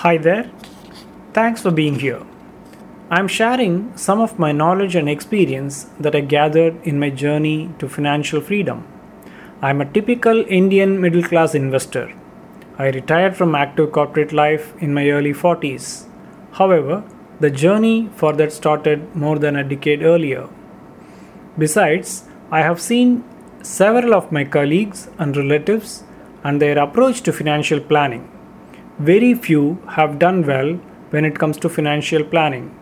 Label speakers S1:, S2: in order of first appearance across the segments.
S1: Hi there. Thanks for being here. I'm sharing some of my knowledge and experience that I gathered in my journey to financial freedom. I'm a typical Indian middle class investor. I retired from active corporate life in my early 40s. However, the journey for that started more than a decade earlier. Besides, I have seen several of my colleagues and relatives and their approach to financial planning. Very few have done well when it comes to financial planning.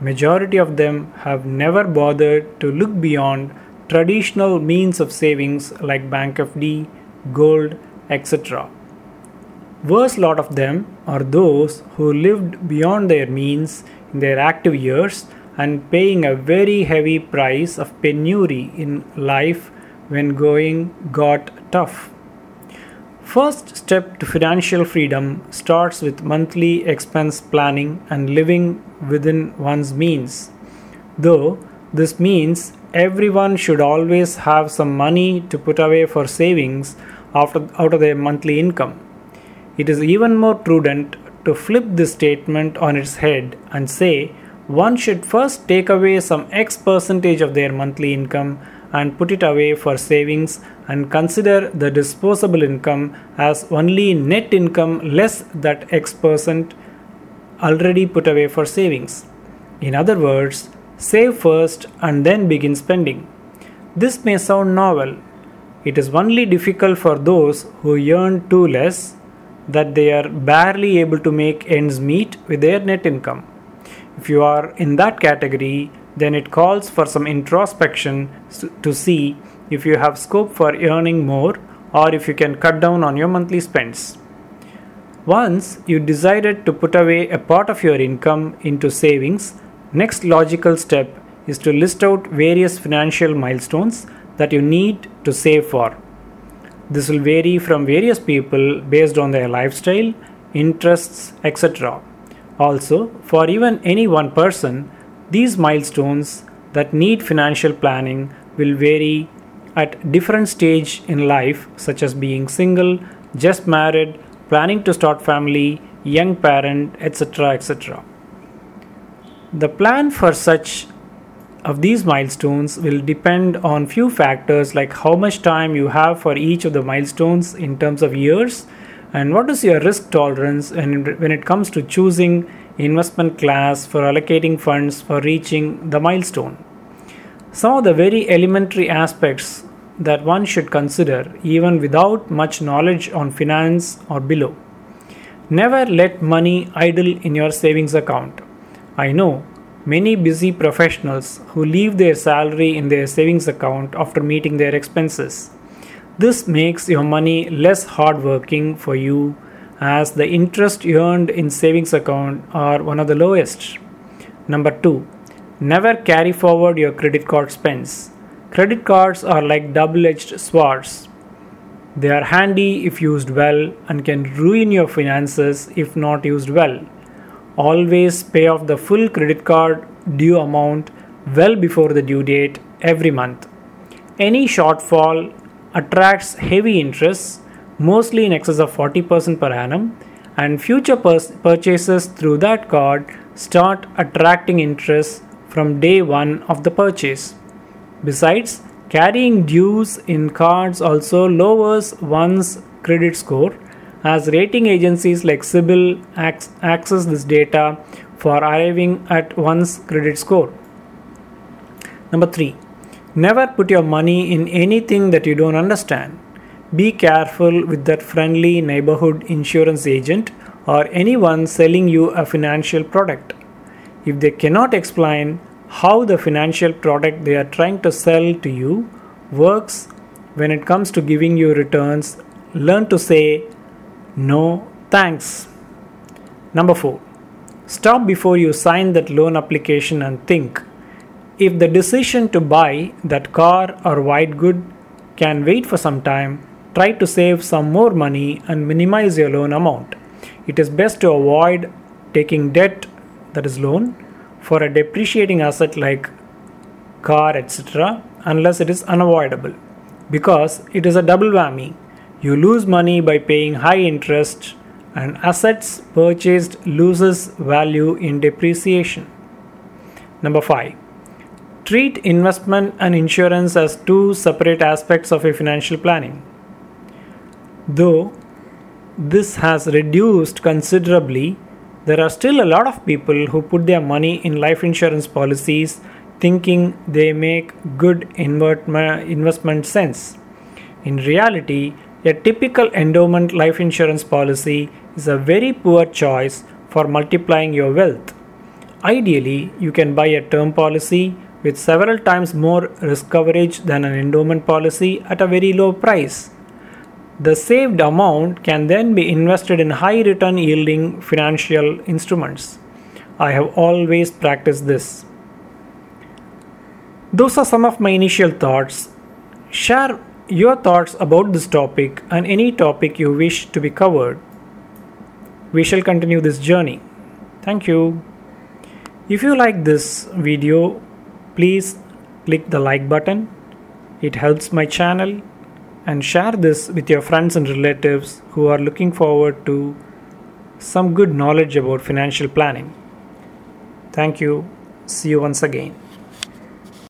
S1: Majority of them have never bothered to look beyond traditional means of savings like bank FD, gold, etc. Worst lot of them are those who lived beyond their means in their active years and paying a very heavy price of penury in life when going got tough. First step to financial freedom starts with monthly expense planning and living within one's means. Though this means everyone should always have some money to put away for savings after, out of their monthly income. It is even more prudent to flip this statement on its head and say one should first take away some X percentage of their monthly income and put it away for savings and consider the disposable income as only net income less that X percent already put away for savings. In other words, save first and then begin spending. This may sound novel. It is only difficult for those who earn too less that they are barely able to make ends meet with their net income. If you are in that category, then it calls for some introspection to see if you have scope for earning more or if you can cut down on your monthly spends. Once you decided to put away a part of your income into savings, next logical step is to list out various financial milestones that you need to save for. This will vary from various people based on their lifestyle, interests, etc. Also, for even any one person, these milestones that need financial planning will vary at different stage in life such as being single, just married, planning to start family, young parent, etc. etc. The plan for such of these milestones will depend on few factors like how much time you have for each of the milestones in terms of years and what is your risk tolerance and when it comes to choosing investment class for allocating funds for reaching the milestone. Some of the very elementary aspects that one should consider even without much knowledge on finance or below. Never let money idle in your savings account. I know many busy professionals who leave their salary in their savings account after meeting their expenses. This makes your money less hardworking for you as the interest earned in savings account are one of the lowest. Number 2. Never carry forward your credit card spends. Credit cards are like double-edged swords. They are handy if used well and can ruin your finances if not used well always pay off the full credit card due amount well before the due date every month. Any shortfall attracts heavy interest, mostly in excess of 40% per annum, and future pur- purchases through that card start attracting interest from day one of the purchase. Besides, carrying dues in cards also lowers one's credit score as rating agencies like CIBIL access this data for arriving at one's credit score. Number 3. Never put your money in anything that you don't understand. Be careful with that friendly neighborhood insurance agent or anyone selling you a financial product. If they cannot explain how the financial product they are trying to sell to you works when it comes to giving you returns, learn to say no, thanks. Number 4. Stop before you sign that loan application and think. If the decision to buy that car or white good can wait for some time, try to save some more money and minimize your loan amount. It is best to avoid taking debt that is loan for a depreciating asset like car etc unless it is unavoidable because it is a double whammy you lose money by paying high interest and assets purchased loses value in depreciation. Number 5. Treat investment and insurance as two separate aspects of a financial planning. Though this has reduced considerably, there are still a lot of people who put their money in life insurance policies thinking they make good investment sense. In reality, a typical endowment life insurance policy is a very poor choice for multiplying your wealth. Ideally, you can buy a term policy with several times more risk coverage than an endowment policy at a very low price. The saved amount can then be invested in high return yielding financial instruments. I have always practiced this. Those are some of my initial thoughts. Share your thoughts about this topic and any topic you wish to be covered. We shall continue this journey. Thank you. If you like this video, please click the like button. It helps my channel and share this with your friends and relatives who are looking forward to some good knowledge about financial planning. Thank you. See you once again.